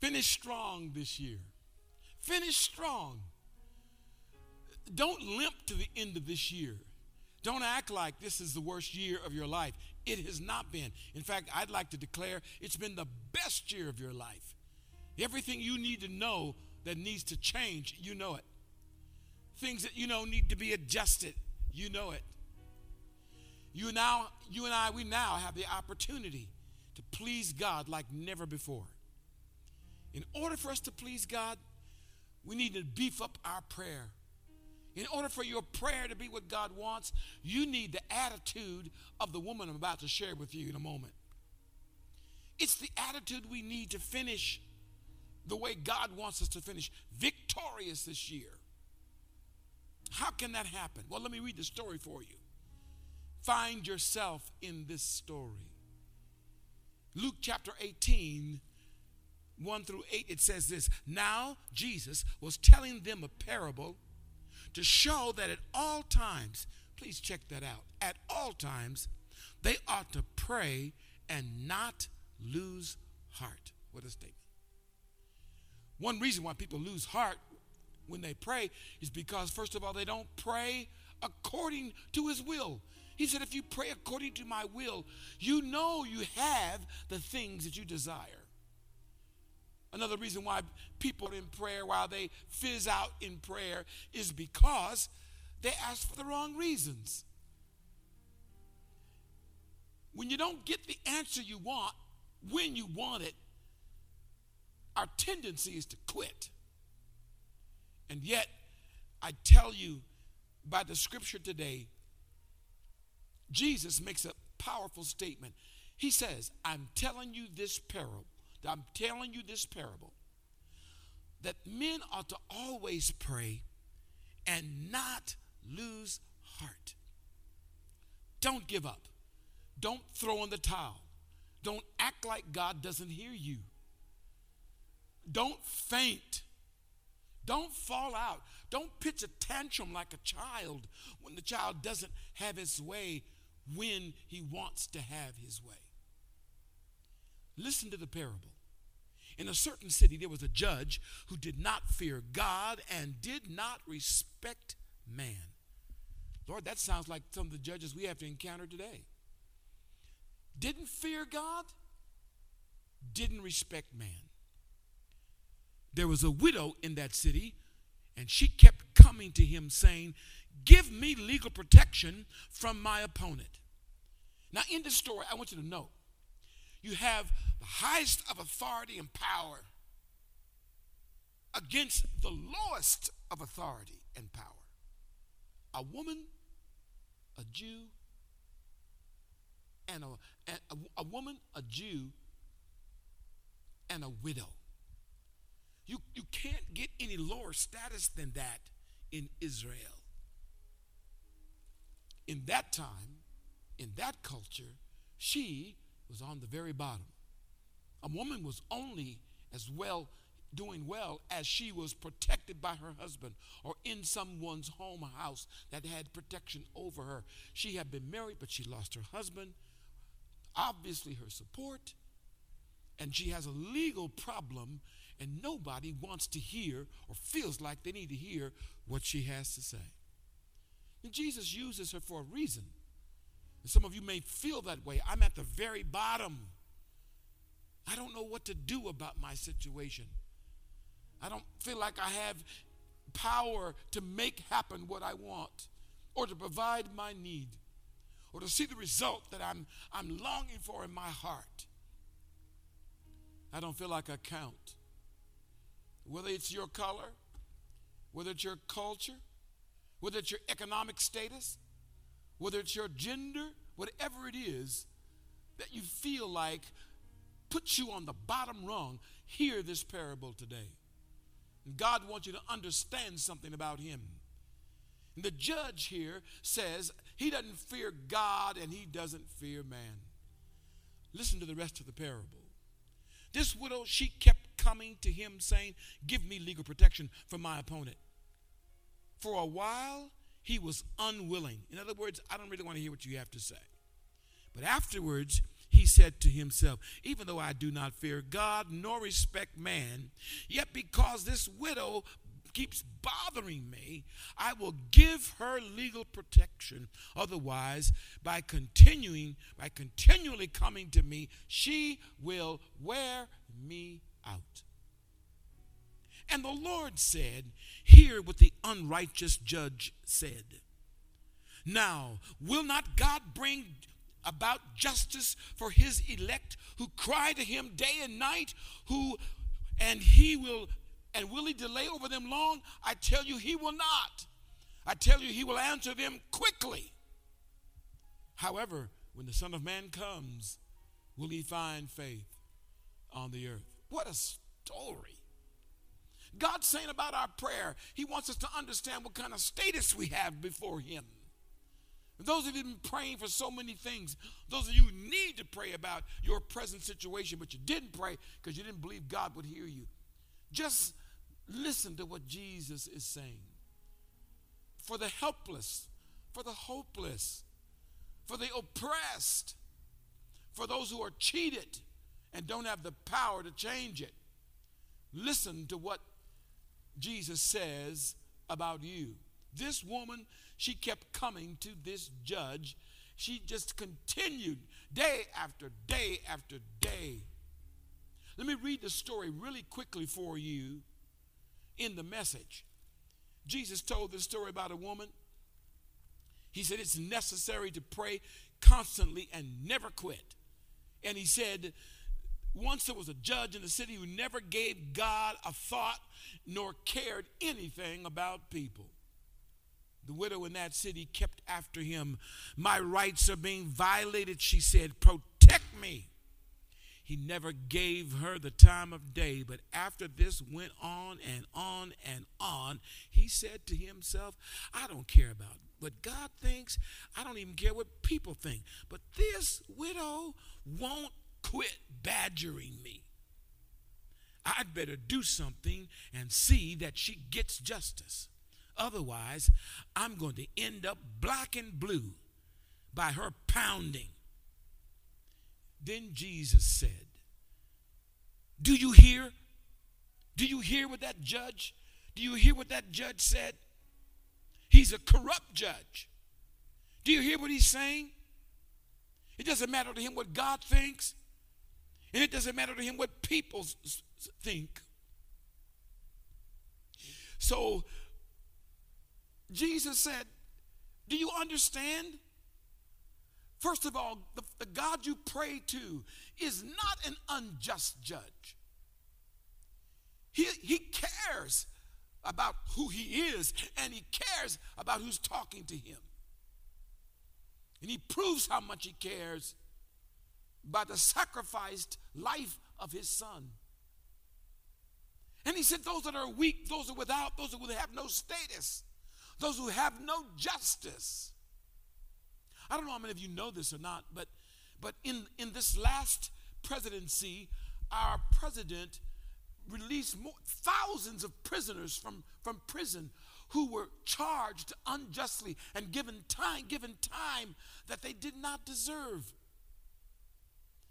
Finish strong this year. Finish strong. Don't limp to the end of this year. Don't act like this is the worst year of your life. It has not been. In fact, I'd like to declare it's been the best year of your life. Everything you need to know that needs to change, you know it. Things that you know need to be adjusted, you know it. You now, you and I, we now have the opportunity to please God like never before. In order for us to please God, we need to beef up our prayer. In order for your prayer to be what God wants, you need the attitude of the woman I'm about to share with you in a moment. It's the attitude we need to finish the way God wants us to finish, victorious this year. How can that happen? Well, let me read the story for you. Find yourself in this story. Luke chapter 18, 1 through 8, it says this Now Jesus was telling them a parable to show that at all times, please check that out, at all times, they ought to pray and not lose heart. What a statement. One reason why people lose heart when they pray is because, first of all, they don't pray according to his will. He said, if you pray according to my will, you know you have the things that you desire. Another reason why people in prayer, while they fizz out in prayer, is because they ask for the wrong reasons. When you don't get the answer you want when you want it, our tendency is to quit. And yet, I tell you by the scripture today, Jesus makes a powerful statement. He says, I'm telling you this parable. I'm telling you this parable that men ought to always pray and not lose heart. Don't give up. Don't throw in the towel. Don't act like God doesn't hear you. Don't faint. Don't fall out. Don't pitch a tantrum like a child when the child doesn't have his way when he wants to have his way. Listen to the parable. In a certain city, there was a judge who did not fear God and did not respect man. Lord, that sounds like some of the judges we have to encounter today. Didn't fear God, didn't respect man there was a widow in that city, and she kept coming to him saying, Give me legal protection from my opponent. Now, in this story, I want you to know you have the highest of authority and power against the lowest of authority and power a woman, a Jew, and a, a, a woman, a Jew, and a widow. You, you can't get any lower status than that in Israel. In that time, in that culture, she was on the very bottom. A woman was only as well doing well as she was protected by her husband or in someone's home house that had protection over her. She had been married, but she lost her husband, obviously her support, and she has a legal problem and nobody wants to hear or feels like they need to hear what she has to say. And Jesus uses her for a reason. And some of you may feel that way. I'm at the very bottom. I don't know what to do about my situation. I don't feel like I have power to make happen what I want or to provide my need or to see the result that I'm, I'm longing for in my heart. I don't feel like I count whether it's your color, whether it's your culture, whether it's your economic status, whether it's your gender, whatever it is that you feel like puts you on the bottom rung, hear this parable today. And God wants you to understand something about Him. And the judge here says he doesn't fear God and he doesn't fear man. Listen to the rest of the parable. This widow, she kept coming to him saying, Give me legal protection from my opponent. For a while, he was unwilling. In other words, I don't really want to hear what you have to say. But afterwards, he said to himself, Even though I do not fear God nor respect man, yet because this widow keeps bothering me, I will give her legal protection. Otherwise, by continuing, by continually coming to me, she will wear me out. And the Lord said, Hear what the unrighteous judge said. Now, will not God bring about justice for his elect who cry to him day and night, who and he will and will he delay over them long? I tell you, he will not. I tell you, he will answer them quickly. However, when the Son of Man comes, will he find faith on the earth? What a story. God's saying about our prayer, He wants us to understand what kind of status we have before Him. Those of you been praying for so many things, those of you who need to pray about your present situation, but you didn't pray because you didn't believe God would hear you. Just listen to what Jesus is saying. For the helpless, for the hopeless, for the oppressed, for those who are cheated and don't have the power to change it. Listen to what Jesus says about you. This woman, she kept coming to this judge. She just continued day after day after day. Let me read the story really quickly for you in the message. Jesus told this story about a woman. He said it's necessary to pray constantly and never quit. And he said, once there was a judge in the city who never gave God a thought nor cared anything about people. The widow in that city kept after him. My rights are being violated, she said. Protect me. He never gave her the time of day, but after this went on and on and on, he said to himself, I don't care about what God thinks. I don't even care what people think. But this widow won't quit badgering me. I'd better do something and see that she gets justice. Otherwise, I'm going to end up black and blue by her pounding. Then Jesus said, Do you hear? Do you hear what that judge? Do you hear what that judge said? He's a corrupt judge. Do you hear what he's saying? It doesn't matter to him what God thinks. And it doesn't matter to him what people think. So Jesus said, Do you understand? First of all, the, the, God you pray to is not an unjust judge. He, he cares about who he is, and he cares about who's talking to him. And he proves how much he cares by the sacrificed life of his son. And he said, Those that are weak, those who are without, those who have no status, those who have no justice. I don't know how many of you know this or not, but, but in, in this last presidency, our president released more, thousands of prisoners from, from prison who were charged unjustly and given time, given time that they did not deserve.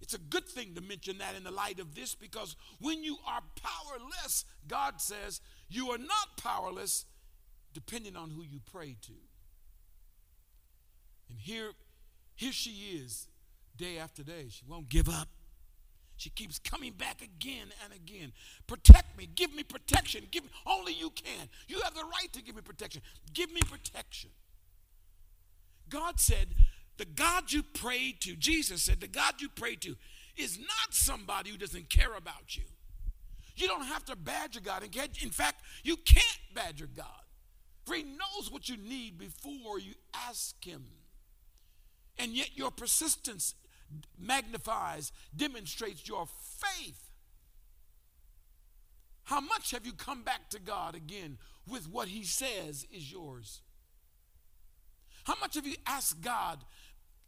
It's a good thing to mention that in the light of this because when you are powerless, God says you are not powerless depending on who you pray to. And here, here she is day after day. She won't give up. She keeps coming back again and again. Protect me. Give me protection. Give me only you can. You have the right to give me protection. Give me protection. God said, the God you pray to, Jesus said, the God you pray to is not somebody who doesn't care about you. You don't have to badger God. In fact, you can't badger God. For He knows what you need before you ask Him. And yet your persistence magnifies, demonstrates your faith. How much have you come back to God again with what He says is yours? How much have you asked God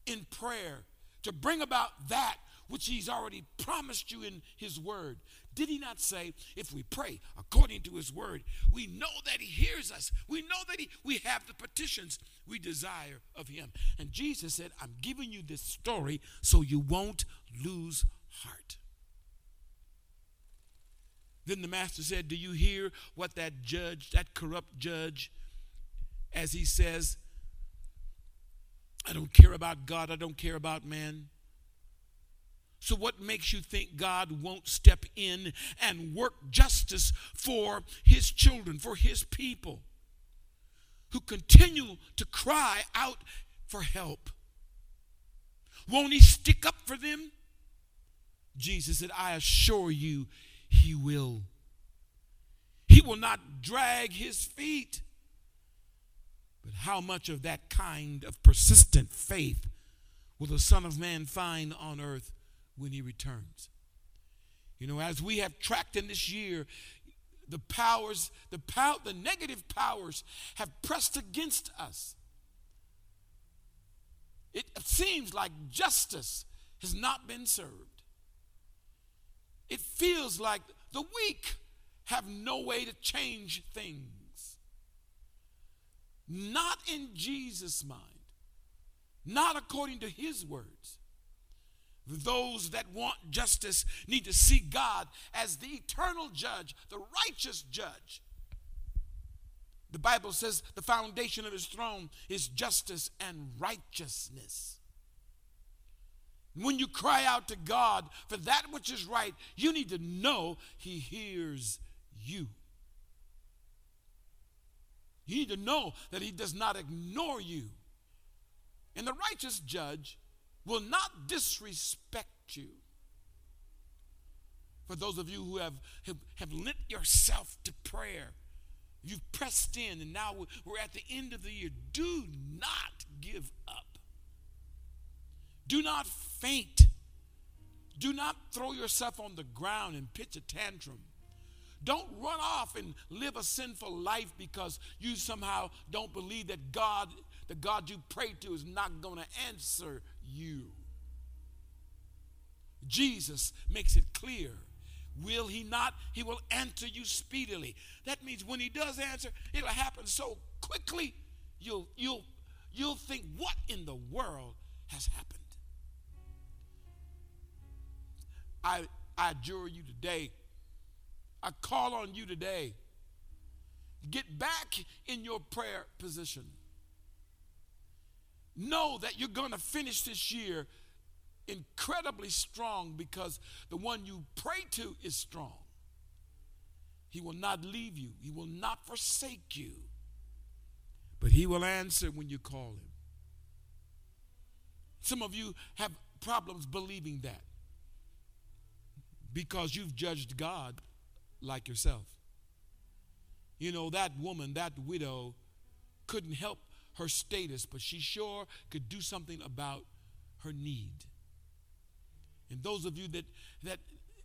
in prayer to bring about that which he's already promised you in his word. Did he not say, if we pray according to his word, we know that he hears us. We know that he, we have the petitions we desire of him. And Jesus said, I'm giving you this story so you won't lose heart. Then the master said, Do you hear what that judge, that corrupt judge, as he says, I don't care about God, I don't care about man. So, what makes you think God won't step in and work justice for his children, for his people who continue to cry out for help? Won't he stick up for them? Jesus said, I assure you, he will. He will not drag his feet. But how much of that kind of persistent faith will the Son of Man find on earth? when he returns. You know, as we have tracked in this year, the powers, the pow- the negative powers have pressed against us. It seems like justice has not been served. It feels like the weak have no way to change things. Not in Jesus' mind, not according to his words. Those that want justice need to see God as the eternal judge, the righteous judge. The Bible says the foundation of his throne is justice and righteousness. When you cry out to God for that which is right, you need to know he hears you. You need to know that he does not ignore you. And the righteous judge will not disrespect you. For those of you who have, have, have lent yourself to prayer, you've pressed in, and now we're at the end of the year. Do not give up. Do not faint. Do not throw yourself on the ground and pitch a tantrum. Don't run off and live a sinful life because you somehow don't believe that God, the God you pray to, is not going to answer you. Jesus makes it clear. Will he not? He will answer you speedily. That means when he does answer, it'll happen so quickly, you'll, you'll, you'll think, what in the world has happened? I, I adjure you today, I call on you today, get back in your prayer position. Know that you're going to finish this year incredibly strong because the one you pray to is strong. He will not leave you, He will not forsake you, but He will answer when you call Him. Some of you have problems believing that because you've judged God like yourself. You know, that woman, that widow, couldn't help her status, but she sure could do something about her need. And those of you that that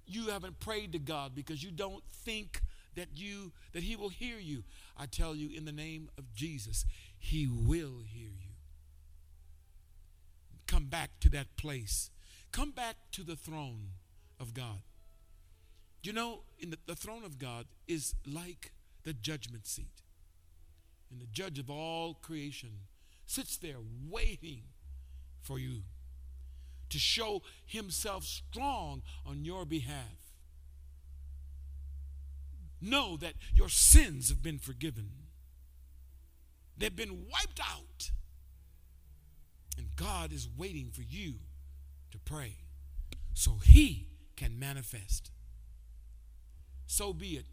you haven't prayed to God because you don't think that you that he will hear you, I tell you in the name of Jesus, he will hear you. Come back to that place. Come back to the throne of God. You know, in the, the throne of God is like the judgment seat. And the judge of all creation sits there waiting for you to show himself strong on your behalf. Know that your sins have been forgiven, they've been wiped out. And God is waiting for you to pray so he can manifest. So be it.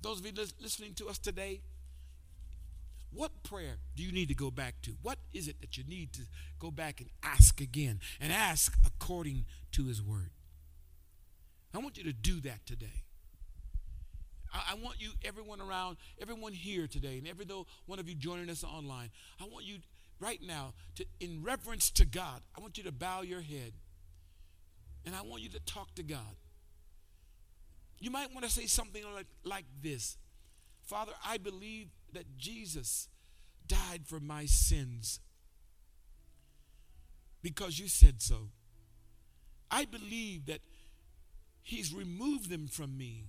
Those of you listening to us today, what prayer do you need to go back to? What is it that you need to go back and ask again and ask according to His Word? I want you to do that today. I, want you, everyone around, everyone here today, and every though one of you joining us online, I want you right now to, in reverence to God, I want you to bow your head and I want you to talk to God. You might want to say something like, like this Father, I believe that Jesus died for my sins because you said so. I believe that He's removed them from me.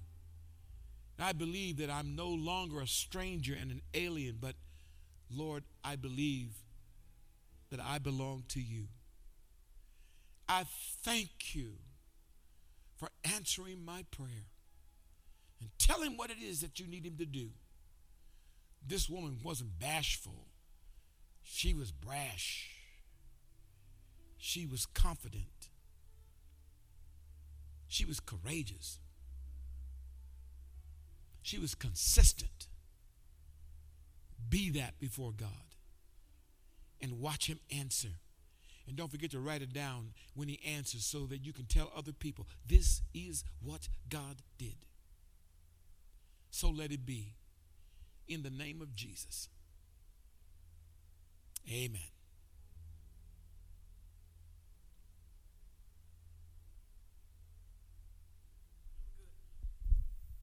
I believe that I'm no longer a stranger and an alien, but Lord, I believe that I belong to you. I thank you for answering my prayer and tell him what it is that you need him to do. This woman wasn't bashful, she was brash, she was confident, she was courageous, she was consistent. Be that before God and watch him answer. And don't forget to write it down when he answers so that you can tell other people this is what God did. So let it be in the name of Jesus. Amen.